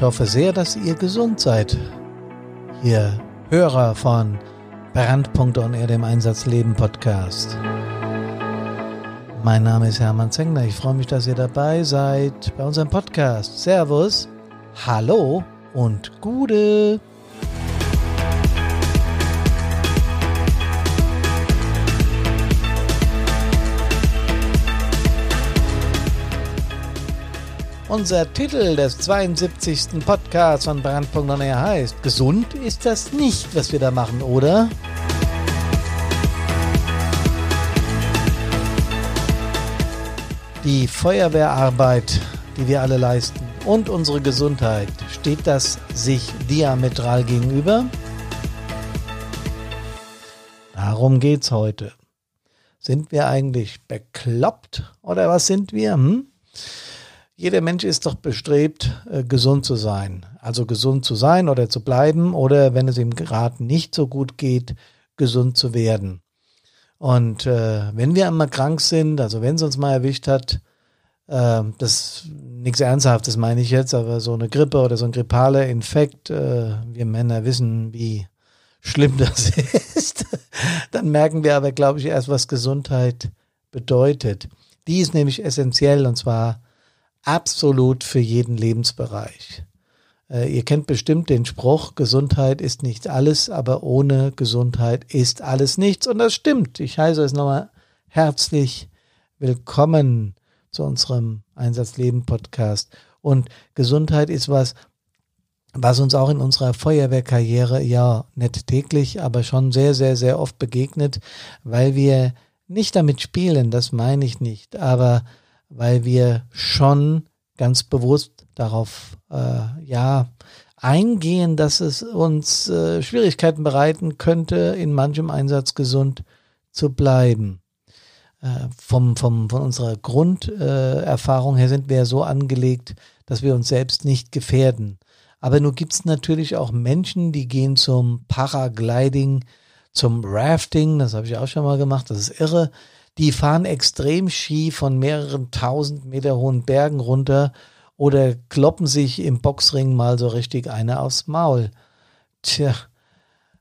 Ich hoffe sehr, dass ihr gesund seid. Ihr Hörer von Brandpunkt on Air, dem Einsatzleben Podcast. Mein Name ist Hermann Zengler. Ich freue mich, dass ihr dabei seid bei unserem Podcast. Servus, hallo und Gude. Unser Titel des 72. Podcasts von Brandpunkt On Air heißt, gesund ist das nicht, was wir da machen, oder? Die Feuerwehrarbeit, die wir alle leisten und unsere Gesundheit, steht das sich diametral gegenüber? Darum geht's heute. Sind wir eigentlich bekloppt oder was sind wir? Hm? Jeder Mensch ist doch bestrebt, äh, gesund zu sein. Also gesund zu sein oder zu bleiben oder wenn es ihm gerade nicht so gut geht, gesund zu werden. Und äh, wenn wir einmal krank sind, also wenn es uns mal erwischt hat, äh, das nichts Ernsthaftes meine ich jetzt, aber so eine Grippe oder so ein grippaler Infekt, äh, wir Männer wissen, wie schlimm das ist, dann merken wir aber, glaube ich, erst, was Gesundheit bedeutet. Die ist nämlich essentiell und zwar absolut für jeden Lebensbereich. Äh, ihr kennt bestimmt den Spruch, Gesundheit ist nicht alles, aber ohne Gesundheit ist alles nichts. Und das stimmt. Ich heiße es nochmal herzlich willkommen zu unserem Einsatzleben Podcast. Und Gesundheit ist was, was uns auch in unserer Feuerwehrkarriere ja nicht täglich, aber schon sehr, sehr, sehr oft begegnet, weil wir nicht damit spielen, das meine ich nicht, aber weil wir schon ganz bewusst darauf äh, ja eingehen, dass es uns äh, Schwierigkeiten bereiten könnte, in manchem Einsatz gesund zu bleiben. Äh, vom, vom, von unserer Grunderfahrung her sind wir ja so angelegt, dass wir uns selbst nicht gefährden. Aber nun gibt es natürlich auch Menschen, die gehen zum Paragliding, zum Rafting, das habe ich auch schon mal gemacht, das ist irre die fahren extrem Ski von mehreren tausend Meter hohen Bergen runter oder kloppen sich im Boxring mal so richtig eine aufs Maul. Tja,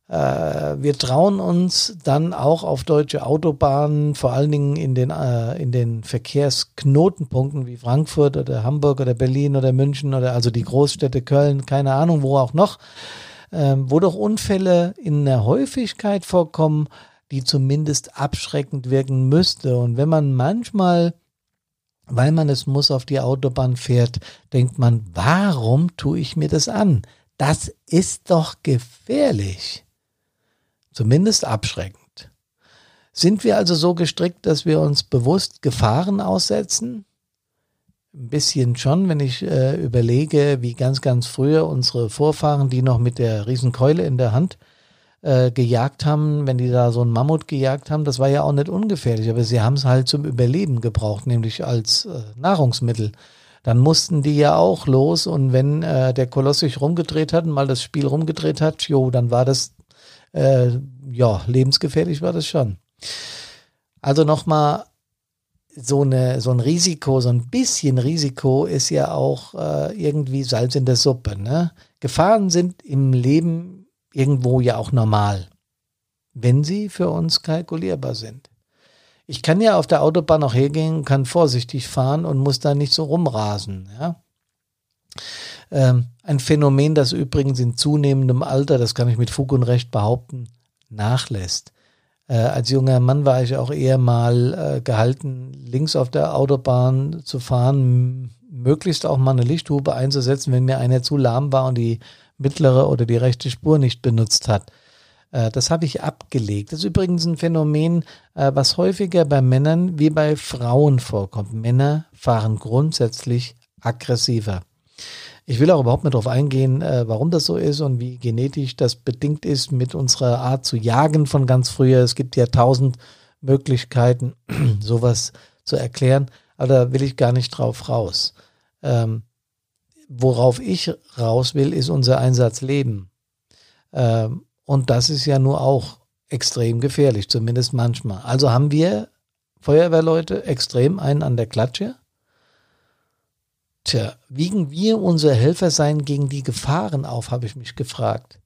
äh, wir trauen uns dann auch auf deutsche Autobahnen, vor allen Dingen in den, äh, in den Verkehrsknotenpunkten wie Frankfurt oder Hamburg oder Berlin oder München oder also die Großstädte Köln, keine Ahnung, wo auch noch, äh, wo doch Unfälle in der Häufigkeit vorkommen, die zumindest abschreckend wirken müsste. Und wenn man manchmal, weil man es muss, auf die Autobahn fährt, denkt man, warum tue ich mir das an? Das ist doch gefährlich. Zumindest abschreckend. Sind wir also so gestrickt, dass wir uns bewusst Gefahren aussetzen? Ein bisschen schon, wenn ich äh, überlege, wie ganz, ganz früher unsere Vorfahren, die noch mit der Riesenkeule in der Hand äh, gejagt haben, wenn die da so einen Mammut gejagt haben, das war ja auch nicht ungefährlich, aber sie haben es halt zum Überleben gebraucht, nämlich als äh, Nahrungsmittel. Dann mussten die ja auch los und wenn äh, der Koloss sich rumgedreht hat und mal das Spiel rumgedreht hat, jo, dann war das, äh, ja, lebensgefährlich war das schon. Also nochmal, so, eine, so ein Risiko, so ein bisschen Risiko ist ja auch äh, irgendwie Salz in der Suppe. Ne? Gefahren sind im Leben irgendwo ja auch normal, wenn sie für uns kalkulierbar sind. Ich kann ja auf der Autobahn auch hergehen, kann vorsichtig fahren und muss da nicht so rumrasen. Ja? Ähm, ein Phänomen, das übrigens in zunehmendem Alter, das kann ich mit Fug und Recht behaupten, nachlässt. Äh, als junger Mann war ich auch eher mal äh, gehalten, links auf der Autobahn zu fahren, möglichst auch mal eine Lichthupe einzusetzen, wenn mir einer zu lahm war und die mittlere oder die rechte Spur nicht benutzt hat. Äh, das habe ich abgelegt. Das ist übrigens ein Phänomen, äh, was häufiger bei Männern wie bei Frauen vorkommt. Männer fahren grundsätzlich aggressiver. Ich will auch überhaupt nicht darauf eingehen, äh, warum das so ist und wie genetisch das bedingt ist mit unserer Art zu jagen von ganz früher. Es gibt ja tausend Möglichkeiten, sowas zu erklären, aber da will ich gar nicht drauf raus. Ähm, worauf ich raus will, ist unser Einsatzleben. Ähm, und das ist ja nur auch extrem gefährlich, zumindest manchmal. Also haben wir Feuerwehrleute extrem einen an der Klatsche. Tja, wiegen wir unser Helfersein gegen die Gefahren auf, habe ich mich gefragt.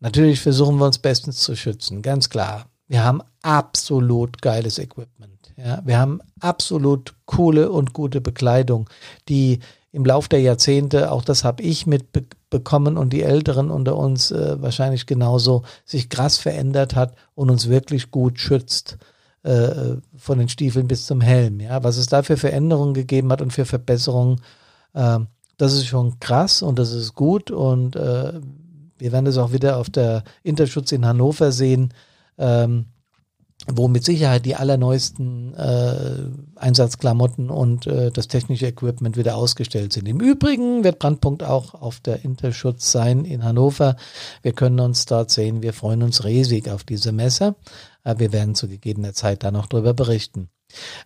Natürlich versuchen wir uns bestens zu schützen, ganz klar. Wir haben absolut geiles Equipment. Ja, wir haben absolut coole und gute Bekleidung, die im Lauf der Jahrzehnte, auch das habe ich mitbekommen und die Älteren unter uns äh, wahrscheinlich genauso, sich krass verändert hat und uns wirklich gut schützt äh, von den Stiefeln bis zum Helm. Ja, was es da für Veränderungen gegeben hat und für Verbesserungen, äh, das ist schon krass und das ist gut und äh, wir werden das auch wieder auf der Interschutz in Hannover sehen. Ähm, wo mit Sicherheit die allerneuesten äh, Einsatzklamotten und äh, das technische Equipment wieder ausgestellt sind. Im Übrigen wird Brandpunkt auch auf der Interschutz sein in Hannover. Wir können uns dort sehen. Wir freuen uns riesig auf diese Messe. Äh, wir werden zu gegebener Zeit da noch drüber berichten.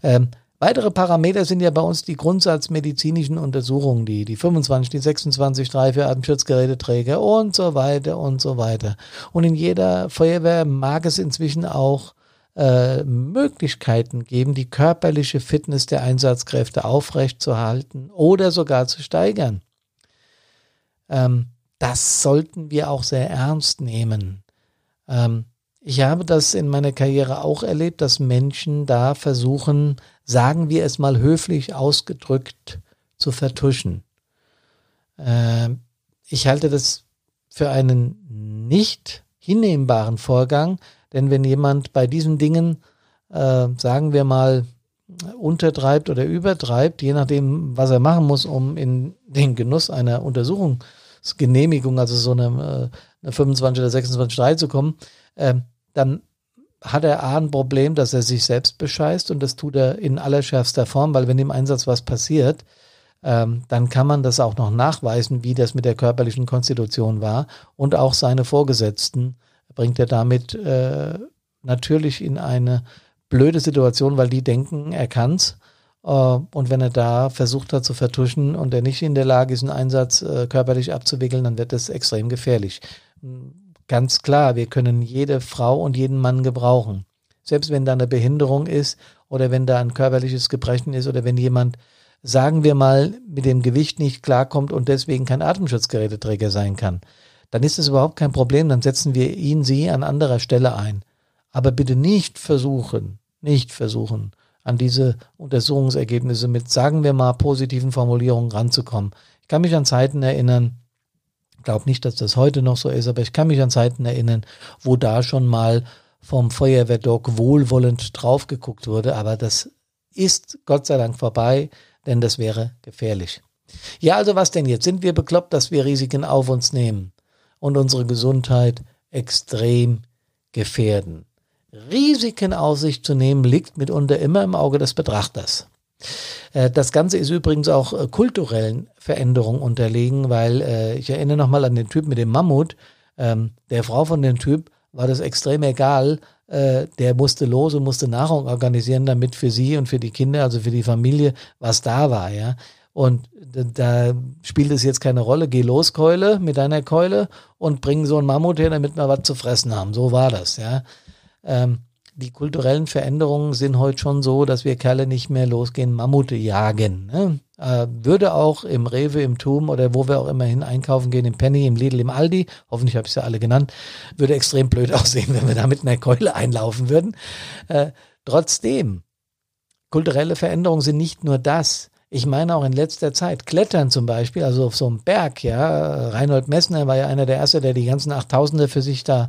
Ähm, Weitere Parameter sind ja bei uns die grundsatzmedizinischen Untersuchungen, die, die 25, die 26, 3 für Atemschutzgeräteträger und so weiter und so weiter. Und in jeder Feuerwehr mag es inzwischen auch äh, Möglichkeiten geben, die körperliche Fitness der Einsatzkräfte aufrechtzuerhalten oder sogar zu steigern. Ähm, das sollten wir auch sehr ernst nehmen. Ähm, ich habe das in meiner Karriere auch erlebt, dass Menschen da versuchen, sagen wir es mal höflich ausgedrückt, zu vertuschen. Ähm, ich halte das für einen nicht hinnehmbaren Vorgang, denn wenn jemand bei diesen Dingen, äh, sagen wir mal, untertreibt oder übertreibt, je nachdem, was er machen muss, um in den Genuss einer Untersuchungsgenehmigung, also so eine, eine 25 oder 26.3 zu kommen, äh, dann hat er A ein Problem, dass er sich selbst bescheißt und das tut er in allerschärfster Form, weil wenn im Einsatz was passiert, ähm, dann kann man das auch noch nachweisen, wie das mit der körperlichen Konstitution war und auch seine Vorgesetzten bringt er damit äh, natürlich in eine blöde Situation, weil die denken, er kann's. Äh, und wenn er da versucht hat zu vertuschen und er nicht in der Lage ist, einen Einsatz äh, körperlich abzuwickeln, dann wird das extrem gefährlich. Ganz klar, wir können jede Frau und jeden Mann gebrauchen. Selbst wenn da eine Behinderung ist oder wenn da ein körperliches Gebrechen ist oder wenn jemand, sagen wir mal, mit dem Gewicht nicht klarkommt und deswegen kein Atemschutzgeräteträger sein kann dann ist es überhaupt kein Problem, dann setzen wir ihn, sie an anderer Stelle ein. Aber bitte nicht versuchen, nicht versuchen, an diese Untersuchungsergebnisse mit, sagen wir mal, positiven Formulierungen ranzukommen. Ich kann mich an Zeiten erinnern, glaube nicht, dass das heute noch so ist, aber ich kann mich an Zeiten erinnern, wo da schon mal vom Feuerwehrdoc wohlwollend drauf geguckt wurde, aber das ist Gott sei Dank vorbei, denn das wäre gefährlich. Ja, also was denn jetzt? Sind wir bekloppt, dass wir Risiken auf uns nehmen? Und unsere Gesundheit extrem gefährden. Risiken auf sich zu nehmen liegt mitunter immer im Auge des Betrachters. Äh, das Ganze ist übrigens auch äh, kulturellen Veränderungen unterlegen, weil äh, ich erinnere nochmal an den Typ mit dem Mammut. Ähm, der Frau von dem Typ war das extrem egal. Der musste los und musste Nahrung organisieren, damit für sie und für die Kinder, also für die Familie, was da war. Ja, und da spielt es jetzt keine Rolle. Geh los, Keule, mit deiner Keule und bring so einen Mammut her, damit wir was zu fressen haben. So war das, ja. Ähm, die kulturellen Veränderungen sind heute schon so, dass wir Kerle nicht mehr losgehen, Mammute jagen. Ne? Äh, würde auch im Rewe, im Tum oder wo wir auch immer hin einkaufen gehen, im Penny, im Lidl, im Aldi, hoffentlich habe ich sie alle genannt, würde extrem blöd aussehen, wenn wir da mit einer Keule einlaufen würden. Äh, trotzdem, kulturelle Veränderungen sind nicht nur das. Ich meine auch in letzter Zeit, Klettern zum Beispiel, also auf so einem Berg, ja, Reinhold Messner war ja einer der Erste, der die ganzen Achttausende für sich da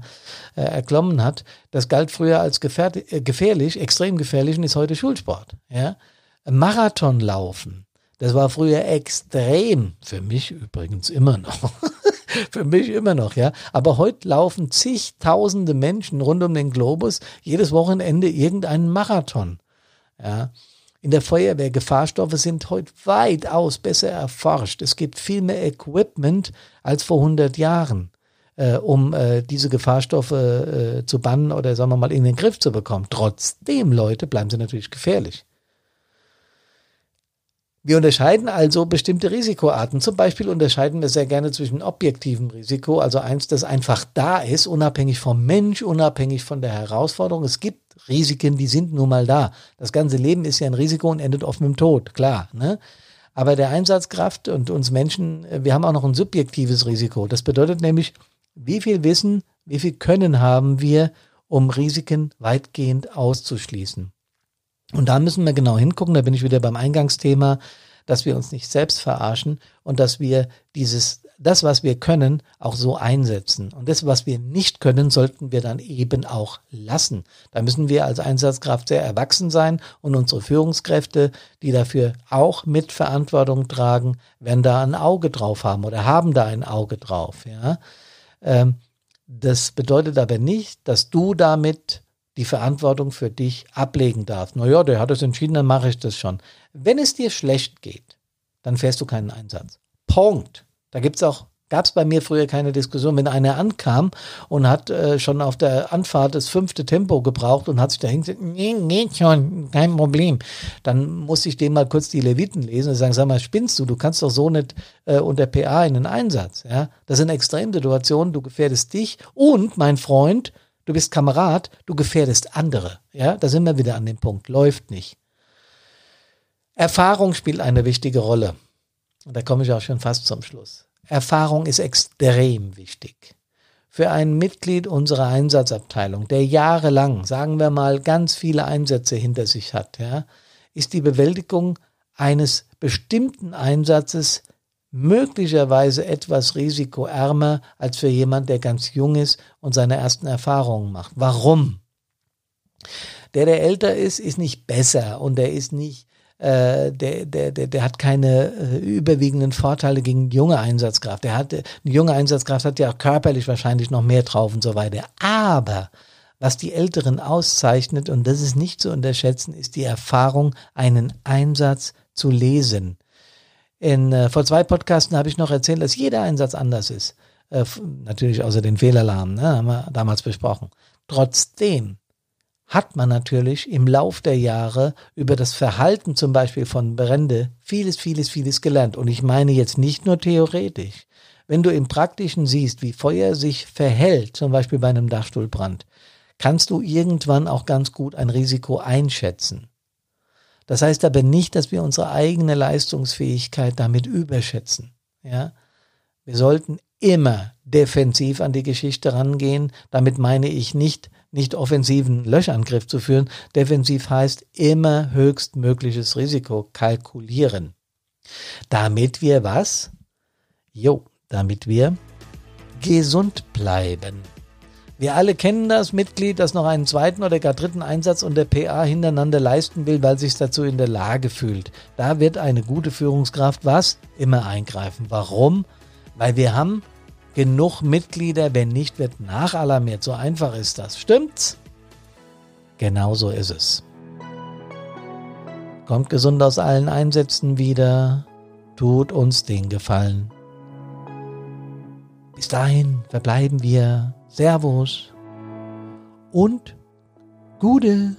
äh, erklommen hat. Das galt früher als äh, gefährlich, extrem gefährlich und ist heute Schulsport, ja. Marathonlaufen, das war früher extrem, für mich übrigens immer noch. für mich immer noch, ja. Aber heute laufen zigtausende Menschen rund um den Globus jedes Wochenende irgendeinen Marathon, ja in der Feuerwehr. Gefahrstoffe sind heute weitaus besser erforscht. Es gibt viel mehr Equipment als vor 100 Jahren, äh, um äh, diese Gefahrstoffe äh, zu bannen oder sagen wir mal in den Griff zu bekommen. Trotzdem, Leute, bleiben sie natürlich gefährlich. Wir unterscheiden also bestimmte Risikoarten. Zum Beispiel unterscheiden wir sehr gerne zwischen objektivem Risiko, also eins, das einfach da ist, unabhängig vom Mensch, unabhängig von der Herausforderung. Es gibt Risiken, die sind nun mal da. Das ganze Leben ist ja ein Risiko und endet oft mit dem Tod, klar. Ne? Aber der Einsatzkraft und uns Menschen, äh, wir haben auch noch ein subjektives Risiko. Das bedeutet nämlich, wie viel Wissen, wie viel Können haben wir, um Risiken weitgehend auszuschließen. Und da müssen wir genau hingucken, da bin ich wieder beim Eingangsthema, dass wir uns nicht selbst verarschen und dass wir dieses, das, was wir können, auch so einsetzen. Und das, was wir nicht können, sollten wir dann eben auch lassen. Da müssen wir als Einsatzkraft sehr erwachsen sein und unsere Führungskräfte, die dafür auch mit Verantwortung tragen, werden da ein Auge drauf haben oder haben da ein Auge drauf. Ja. Ähm, das bedeutet aber nicht, dass du damit die Verantwortung für dich ablegen darfst. Naja, der hat es entschieden, dann mache ich das schon. Wenn es dir schlecht geht, dann fährst du keinen Einsatz. Punkt. Da gibt's auch, gab es bei mir früher keine Diskussion. Wenn einer ankam und hat äh, schon auf der Anfahrt das fünfte Tempo gebraucht und hat sich da hingesetzt, nee, geht schon, kein Problem. Dann muss ich dem mal kurz die Leviten lesen und sagen, sag mal, spinnst du? Du kannst doch so nicht äh, unter PA in den Einsatz. Ja? Das sind Extremsituationen, du gefährdest dich und, mein Freund, du bist Kamerad, du gefährdest andere. Ja, da sind wir wieder an dem Punkt. Läuft nicht. Erfahrung spielt eine wichtige Rolle. Und da komme ich auch schon fast zum Schluss. Erfahrung ist extrem wichtig. Für ein Mitglied unserer Einsatzabteilung, der jahrelang, sagen wir mal, ganz viele Einsätze hinter sich hat, ja, ist die Bewältigung eines bestimmten Einsatzes möglicherweise etwas risikoärmer als für jemand, der ganz jung ist und seine ersten Erfahrungen macht. Warum? Der, der älter ist, ist nicht besser und der ist nicht äh, der, der, der, der hat keine äh, überwiegenden Vorteile gegen junge Einsatzkraft. Der hat, eine junge Einsatzkraft hat ja auch körperlich wahrscheinlich noch mehr drauf und so weiter. Aber was die Älteren auszeichnet, und das ist nicht zu unterschätzen, ist die Erfahrung, einen Einsatz zu lesen. In, äh, vor zwei Podcasten habe ich noch erzählt, dass jeder Einsatz anders ist. Äh, natürlich außer den Fehlalarm, ne, haben wir damals besprochen. Trotzdem hat man natürlich im Lauf der Jahre über das Verhalten zum Beispiel von Brände vieles, vieles, vieles gelernt. Und ich meine jetzt nicht nur theoretisch. Wenn du im Praktischen siehst, wie Feuer sich verhält, zum Beispiel bei einem Dachstuhlbrand, kannst du irgendwann auch ganz gut ein Risiko einschätzen. Das heißt aber nicht, dass wir unsere eigene Leistungsfähigkeit damit überschätzen. Ja? Wir sollten immer defensiv an die Geschichte rangehen. Damit meine ich nicht, nicht offensiven Löschangriff zu führen. Defensiv heißt immer höchstmögliches Risiko kalkulieren. Damit wir was? Jo, damit wir gesund bleiben. Wir alle kennen das Mitglied, das noch einen zweiten oder gar dritten Einsatz unter PA hintereinander leisten will, weil sich dazu in der Lage fühlt. Da wird eine gute Führungskraft was? Immer eingreifen. Warum? Weil wir haben genug Mitglieder, wenn nicht, wird nachalarmiert. So einfach ist das. Stimmt's? Genau so ist es. Kommt gesund aus allen Einsätzen wieder. Tut uns den Gefallen. Bis dahin verbleiben wir. Servus und Gude.